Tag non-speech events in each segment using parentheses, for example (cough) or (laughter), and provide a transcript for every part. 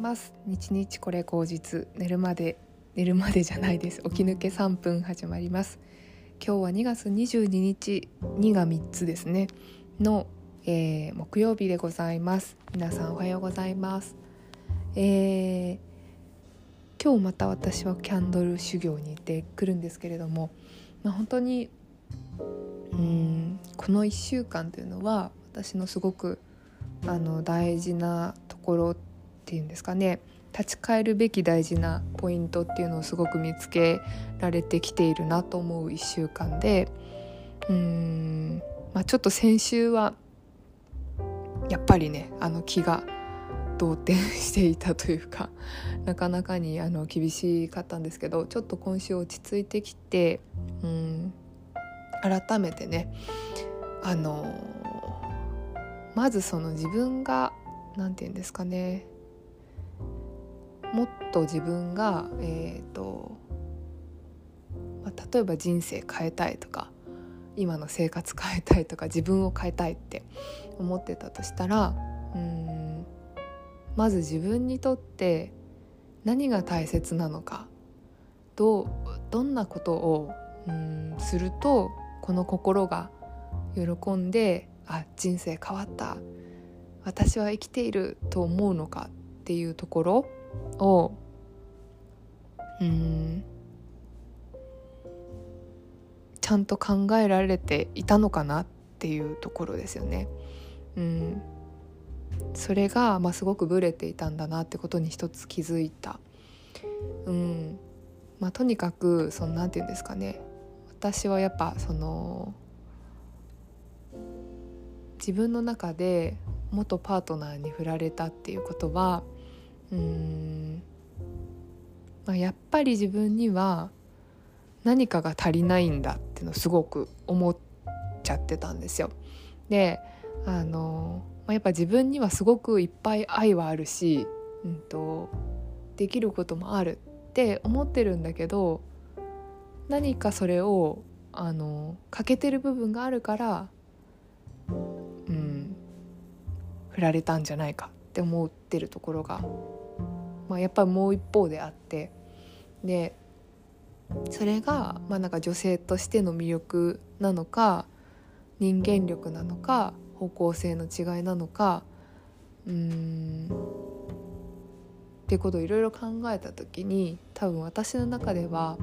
ます。日日これ口実。寝るまで。寝るまでじゃないです。起き抜け3分始まります。今日は2月22日。2が3つですね。の、えー、木曜日でございます。皆さんおはようございます。えー、今日また私はキャンドル修行に行ってくるんですけれども、まあ、本当にうんこの1週間というのは私のすごくあの大事なところっていうんですかね。立ち返るべき大事なポイントっていうのをすごく見つけられてきているなと思う1週間でうーん、まあ、ちょっと先週はやっぱりねあの気が動転していたというか (laughs) なかなかにあの厳しかったんですけどちょっと今週落ち着いてきてうん改めてねあのまずその自分が何て言うんですかねもっと自分が、えーとまあ、例えば人生変えたいとか今の生活変えたいとか自分を変えたいって思ってたとしたらうんまず自分にとって何が大切なのかどうどんなことをうんするとこの心が喜んであ人生変わった私は生きていると思うのかっていうところをうんちゃんと考えられていたのかなっていうところですよね。うん、それが、まあ、すごくブレていたんだなってことに一つ気づいた。うんまあ、とにかくそのなんて言うんですかね私はやっぱその自分の中で元パートナーに振られたっていうことはうん、まあ、やっぱり自分には何かが足りないんだってのをすごく思っちゃってたんですよ。であの、まあ、やっぱ自分にはすごくいっぱい愛はあるし、うんと、できることもあるって思ってるんだけど何かそれをあの欠けてる部分があるからうん振られたんじゃないかって思ってるところが、まあ、やっぱりもう一方であってでそれが、まあ、なんか女性としての魅力なのか人間力なのか方向性の違いなのかうんっていうことをいろいろ考えた時に多分私の中では、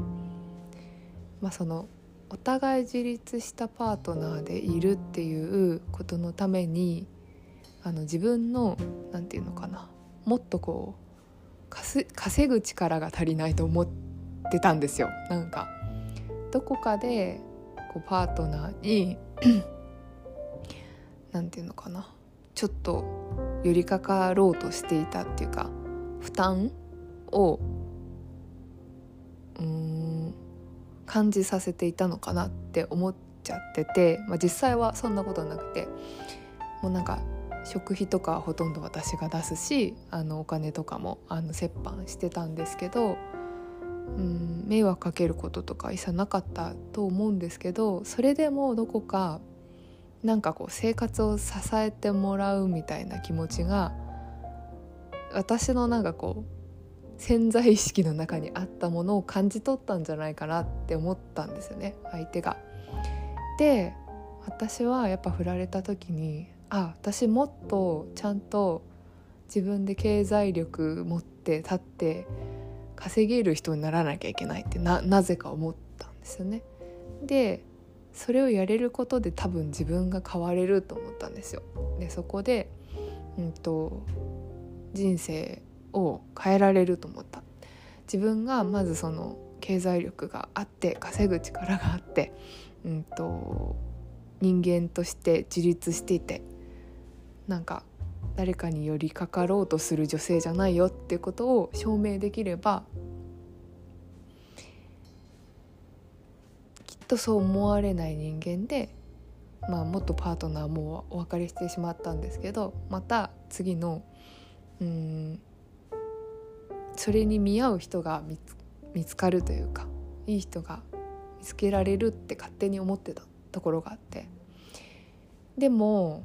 まあ、そのお互い自立したパートナーでいるっていうことのためにあの自分の何て言うのかなもっとこう稼ぐ力が足りないと思ってたんですよ。なんかどこかでこうパートナーに (clears throat) 何て言うのかな。ちょっと寄りかかろうとしていたっていうか負担をうん感じさせていたのかなって思っちゃってて、まあ、実際はそんなことなくてもうなんか食費とかほとんど私が出すしあのお金とかもあの折半してたんですけど、うん、迷惑かけることとか一切なかったと思うんですけどそれでもどこかなんかこう生活を支えてもらうみたいな気持ちが私のなんかこう潜在意識の中にあったものを感じ取ったんじゃないかなって思ったんですよね相手が。で私はやっぱ振られた時にあ私もっとちゃんと自分で経済力持って立って稼げる人にならなきゃいけないってなぜか思ったんですよね。でそれをやれることで多分自分が変われると思ったんですよ。でそこで、うんと、人生を変えられると思った。自分がまずその経済力があって稼ぐ力があって、うんと人間として自立していてなんか誰かに寄りかかろうとする女性じゃないよっていうことを証明できればきっとそう思われない人間で、まあ、元パートナーもお別れしてしまったんですけどまた次のうんそれに見合う人が見つ見つかるというかいい人が見つけられるって勝手に思ってたところがあって。でも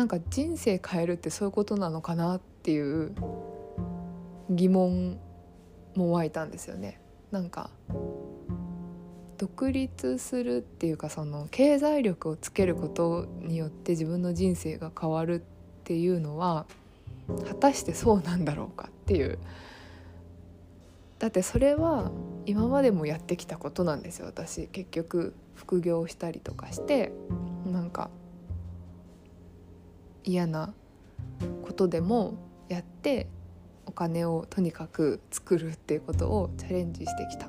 なんか人生変えるってそういうことなのかなっていう疑問も湧いたんですよね。なんか独立するっていうかその経済力をつけることによって自分の人生が変わるっていうのは果たしてそうなんだろうかっていうだってそれは今までもやってきたことなんですよ私結局副業したりとかしてなんか嫌なことでもやってお金をとにかく作るっていうことをチャレンジしてきた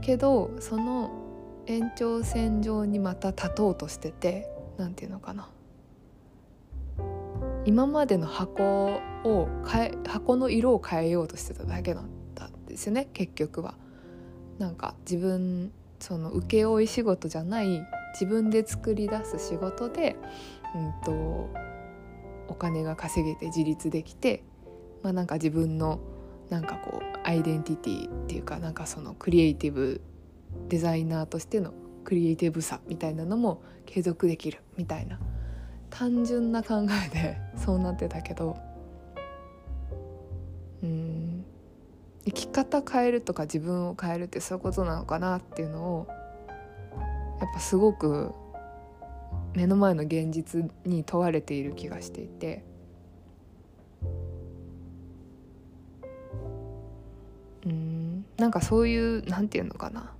けどその延長線上にまた立とうとしてて何て言うのかな今までの箱を変え箱の色を変えようとしてただけなんだんですよね結局は。なんか自分その請負仕事じゃない自分で作り出す仕事で、うんと、お金が稼げて自立できて、まあ、なんか自分のなんかこうアイデンティティっていうかなんかそのクリエイティブデザイナーとしてのクリエイティブさみたいなのも継続できるみたいな単純な考えで (laughs) そうなってたけどうん。生き方変えるとか自分を変えるってそういうことなのかなっていうのをやっぱすごく目の前の現実に問われている気がしていて。うんなんかそういうなんていうのかな。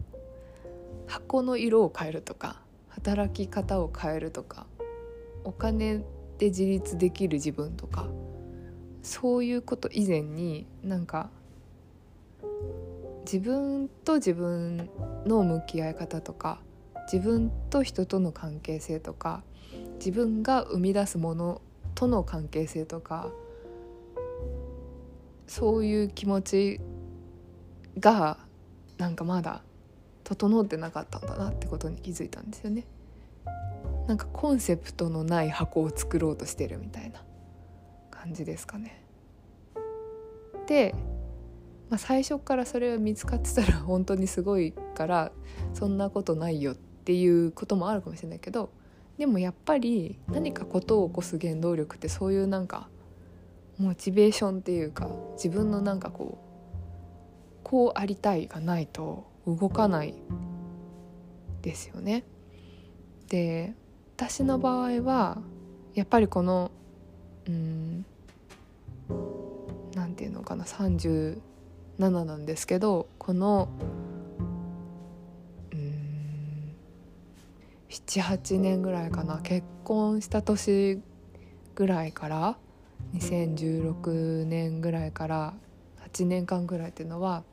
箱の色を変えるとか働き方を変えるとかお金で自立できる自分とかそういうこと以前になんか自分と自分の向き合い方とか自分と人との関係性とか自分が生み出すものとの関係性とかそういう気持ちがなんかまだ整ってなかったんだなってことに気づいたんですよね。なんかコンセプトのない箱を作ろうとしてるみたいな感じですかね。でまあ、最初からそれが見つかってたら本当にすごいからそんなことないよってっていうこともあるかもしれないけどでもやっぱり何かことを起こす原動力ってそういうなんかモチベーションっていうか自分のなんかこうこうありたいがないと動かないですよね。で私の場合はやっぱりこのうんなんていうのかな37なんですけどこの78年ぐらいかな。結婚した年ぐらいから2016年ぐらいから8年間ぐらいっていうのは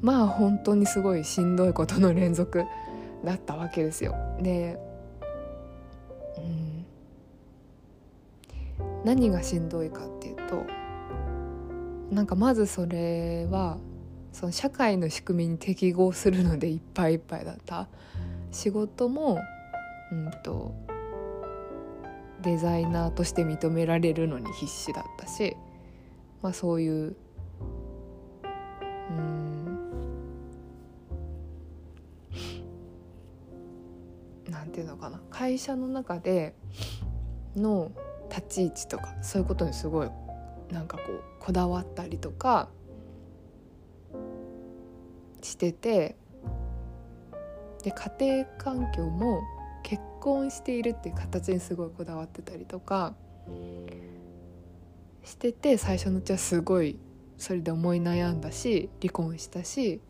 まあ本当にすごいしんどいことの連続だったわけですよ。で、うん、何がしんどいかっていうとなんかまずそれはその社会の仕組みに適合するのでいっぱいいっぱいだった。仕事も、うんと、デザイナーとして認められるのに必死だったし、まあ、そういううんなんていうのかな会社の中での立ち位置とかそういうことにすごいなんかこうこだわったりとかしててで家庭環境も結婚しているっていう形にすごいこだわってたりとかしてて最初のうちはすごいそれで思い悩んだし離婚したし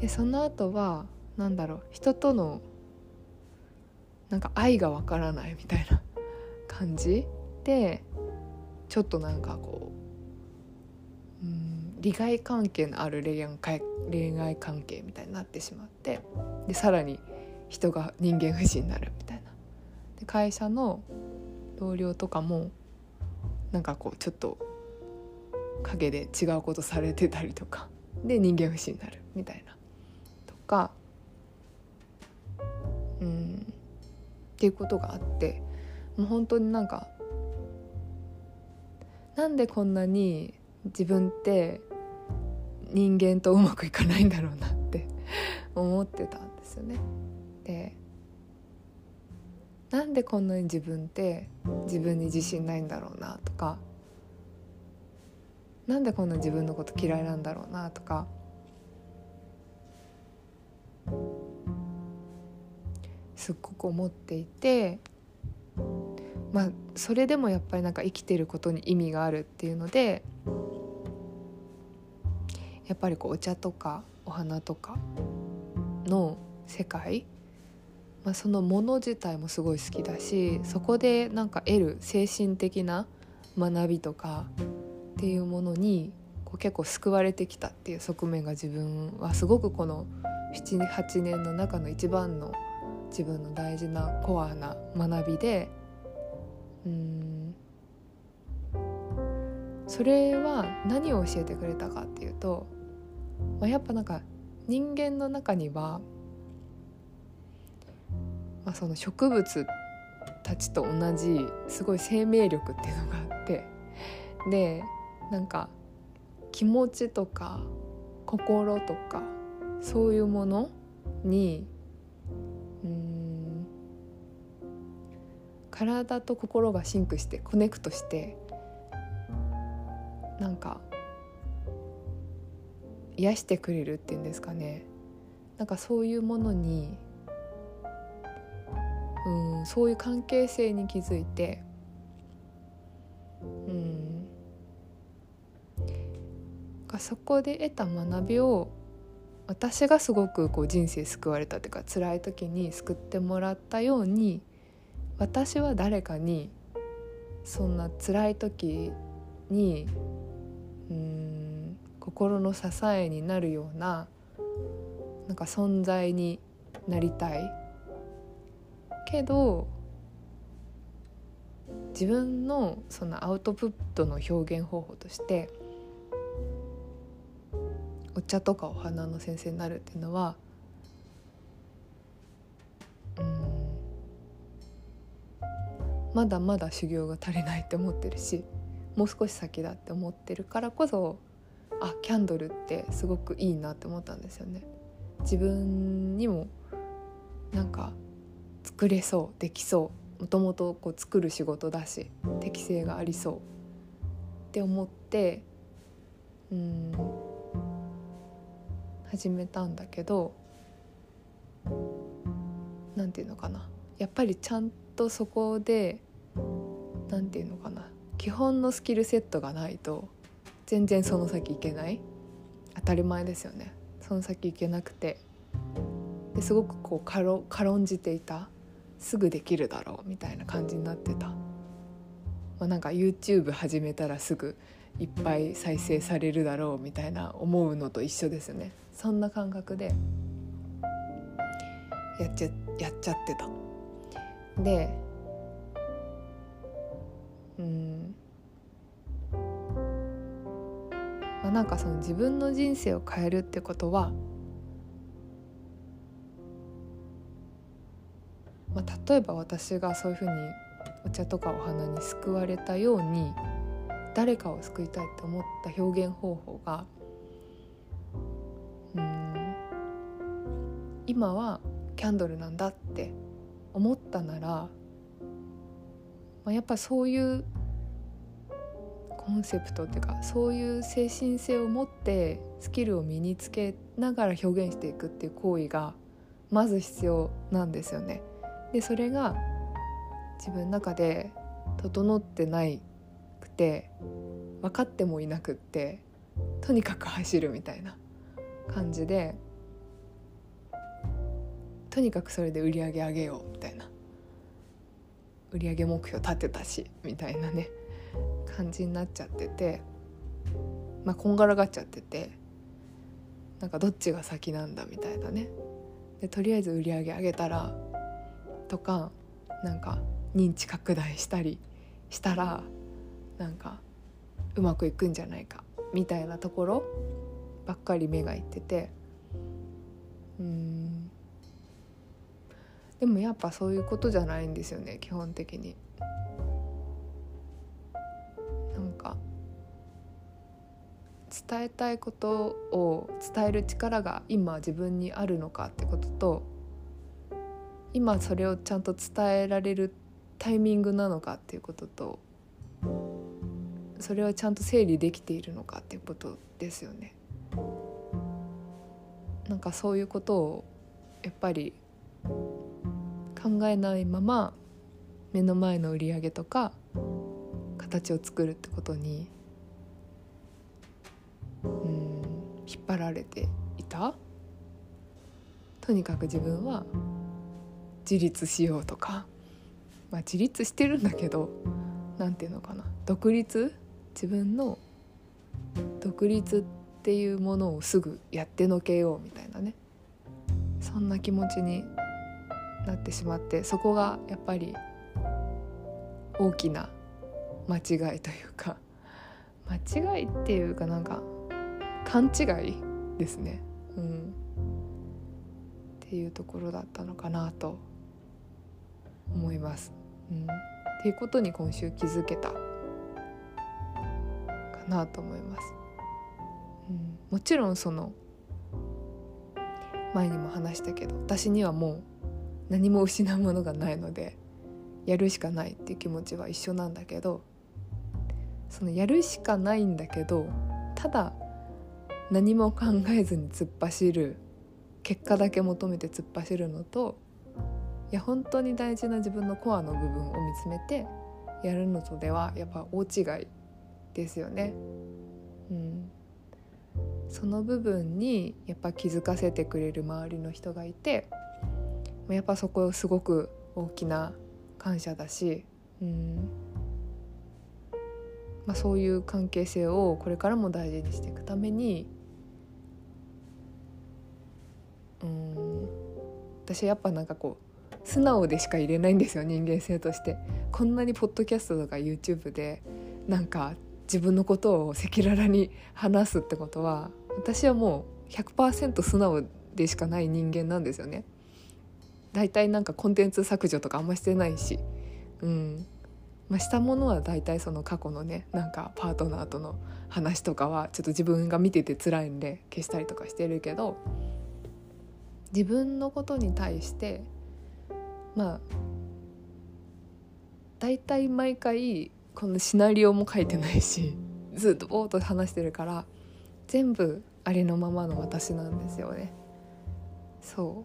でその後は何だろう人とのなんか愛がわからないみたいな感じでちょっとなんかこう、利害関係のある恋愛恋愛関係みたいになってしまってでさらに人が人間不信になるみたいな。で会社の同僚とかもなんかこうちょっと陰で違うことされてたりとかで人間不信になるみたいなとかうんっていうことがあってもう本当になんかなんでこんなに自分って人間とうまくいかないんだろうなって (laughs) 思ってたんですよね。でなんでこんなに自分って自分に自信ないんだろうなとかなんでこんな自分のこと嫌いなんだろうなとかすっごく思っていてまあそれでもやっぱりなんか生きてることに意味があるっていうのでやっぱりこうお茶とかお花とかの世界、まあ、そのもの自体もすごい好きだしそこでなんか得る精神的な学びとかっていうものにこう結構救われてきたっていう側面が自分はすごくこの78年の中の一番の自分の大事なコアな学びでうん。それは何を教えてくれたかっていうと、まあ、やっぱなんか人間の中には、まあ、その植物たちと同じすごい生命力っていうのがあってでなんか気持ちとか心とかそういうものにうん体と心がシンクしてコネクトしてなんか癒してくれるっていうんですかね。なんかそういうものにうんそういう関係性に気づいてうん。そこで得た学びを私がすごくこう人生救われたというか辛い時に救ってもらったように私は誰かにそんな辛い時にうん心の支えになるようななんか存在になりたい。けど自分のそのアウトプットの表現方法としてお茶とかお花の先生になるっていうのはうんまだまだ修行が足りないって思ってるしもう少し先だって思ってるからこそあキャンドルってすごくいいなって思ったんですよね。自分にもなんか作れそうできそう。もともとこう作る仕事だし適性がありそうって思ってうん始めたんだけど何て言うのかな。やっぱりちゃんとそこで何て言うのかな。基本のスキルセットがないと全然その先いけない。当たり前ですよね。その先いけなくて。ですごくこう軽軽んじていた。すぐできるだろうみたいな感じになってた、まあ、なんか YouTube 始めたらすぐいっぱい再生されるだろうみたいな思うのと一緒ですよね。そんな感覚で。やっちゃやっちゃってた。でうん。なんかその自分の人生を変えるってことは、まあ、例えば私がそういうふうにお茶とかお花に救われたように誰かを救いたいって思った表現方法がうん今はキャンドルなんだって思ったなら、まあ、やっぱそういうコンセプトっていうかそういう精神性を持ってスキルを身につけながら表現していくっていう行為がまず必要なんですよね。でそれが自分の中で整ってないくて分かってもいなくってとにかく走るみたいな感じでとにかくそれで売り上げ上げようみたいな売り上げ目標立てたしみたいなね感じになっちゃっててまあこんがらがっちゃっててなんかどっちが先なんだみたいなね。でとりあえず売り上げ上げたらとかなんか認知拡大したりしたらなんかうまくいくんじゃないかみたいなところばっかり目がいってて。うん。でもやっぱそういうことじゃないんですよね基本的に。か伝えたいことを伝える力が今自分にあるのかってことと今それをちゃんと伝えられるタイミングなのかっていうこととそれはちゃんと整理できているのかっていうことですよね。なんかそういうことをやっぱり考えないまま目の前の売り上げとか形を作るってことにうん引っ張られていた？とにかく自分は自立しようとか、まあ、自立してるんだけど何て言うのかな？独立？自分の独立っていうものをすぐやってのけようみたいなね。そんな気持ちになってしまってそこがやっぱり大きな間違いというか間違いっていうかなんか勘違いですね。うん、っていうところだったのかなと思います。うん、っていうことに今週気づけたかなと思います。うん、もちろんその前にも話したけど私にはもう何も失うものがないのでやるしかないっていう気持ちは一緒なんだけどそのやるしかないんだけどただ何も考えずに突っ走る結果だけ求めて突っ走るのといや本当に大事な自分のコアの部分を見つめてやるのとではやっぱ大違いですよね。うん、その部分にやっぱ気づかせてくれる周りの人がいてやっぱそこすごく大きな感謝だし、うんまあ、そういう関係性をこれからも大事にしていくためにうん私やっぱなんかこう素直でしか入れないんですよ人間性として。こんなにポッドキャストとか YouTube でなんか自分のことを赤裸々に話すってことは私はもう100%素直でしかない人間なんですよね。大体なんかコンテンツ削除とかあんましてないし、うん。まあ、したものは大体その過去のねなんかパートナーとの話とかはちょっと自分が見てて辛いんで消したりとかしてるけど自分のことに対してまあ大体毎回このシナリオも書いてないしずっとぼーっと話してるから全部ありのままの私なんですよね。そ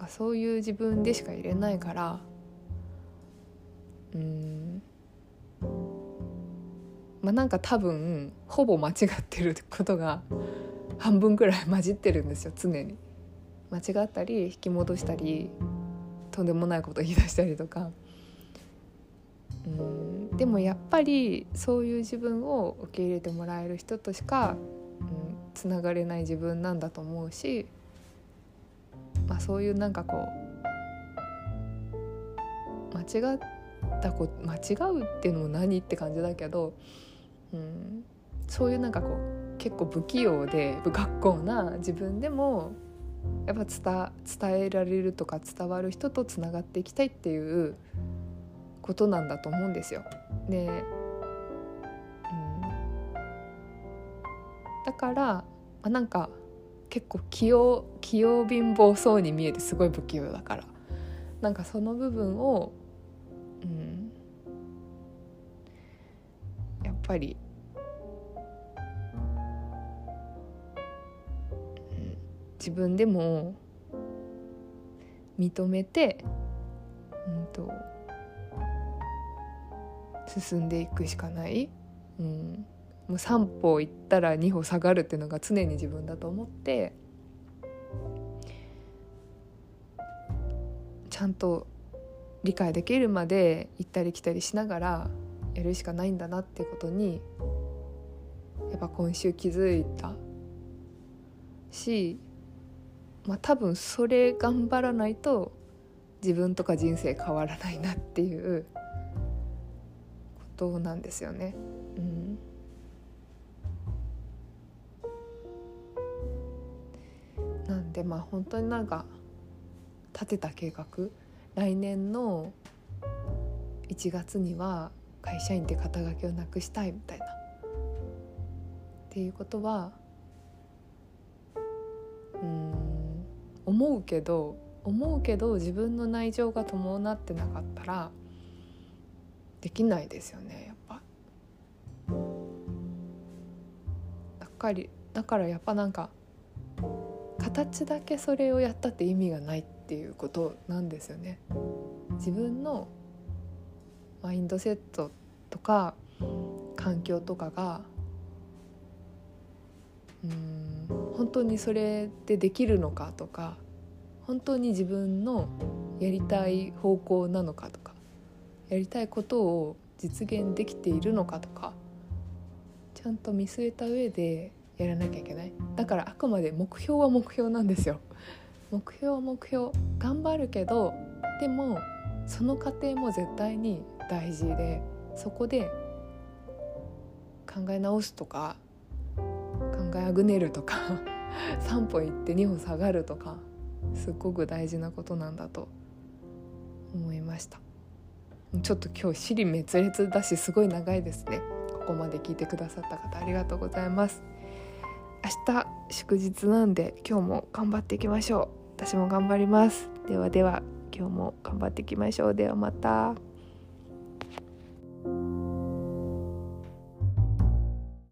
うそういう自分でしか入れないからうんまあなんか多分ほぼ間違ってることが半分くらい混じってるんですよ常に。間違ったり引き戻したりとんでもないこと言い出したりとか。うんでもやっぱりそういう自分を受け入れてもらえる人としか、うん、つながれない自分なんだと思うしまあ、そういうなんかこう間違ったこ間違うっていうのも何って感じだけど、うん、そういうなんかこう結構不器用で不格好な自分でもやっぱ伝伝えられるとか伝わる人とつながっていきたいっていうことなんだと思うんですよ。で、うん、だから、あ、なんか結構器用器用貧乏そうに見えてすごい不器用だからなんかその部分を、うん、やっぱり、うん、自分でも認めて、うんと、進んでいくしかない。うん。もう3歩行ったら2歩下がるっていうのが常に自分だと思って。ちゃんと理解できるまで行ったり来たりしながらやるしかないんだなってことにやっぱ今週気づいたしまあ多分それ頑張らないと自分とか人生変わらないなっていうことなんですよね。うんなんでまあ本当になんか立てた計画来年の1月には会社員って肩書きをなくしたいみたいなっていうことはうん思うけど思うけど自分の内情が伴ってなかったらできないですよねやっぱ。かりだからやっぱなんか形だけそれをやったって意味がないってていうことなんですよね。自分のマインドセットとか環境とかがうん本当にそれでできるのかとか本当に自分のやりたい方向なのかとかやりたいことを実現できているのかとかちゃんと見据えた上でやらなきゃいけないだからあくまで目標は目標なんですよ目標目標。頑張るけどでもその過程も絶対に大事でそこで考え直すとか考えあぐねるとか (laughs) 3歩行って2歩下がるとかすっごく大事なことなんだと思いました。ちょっと今日尻滅裂だしすごい長いですね。ここまで聞いてくださった方ありがとうございます。明日祝日なんで今日も頑張っていきましょう。私も頑張ります。ではでは今日も頑張っていきましょう。ではまた。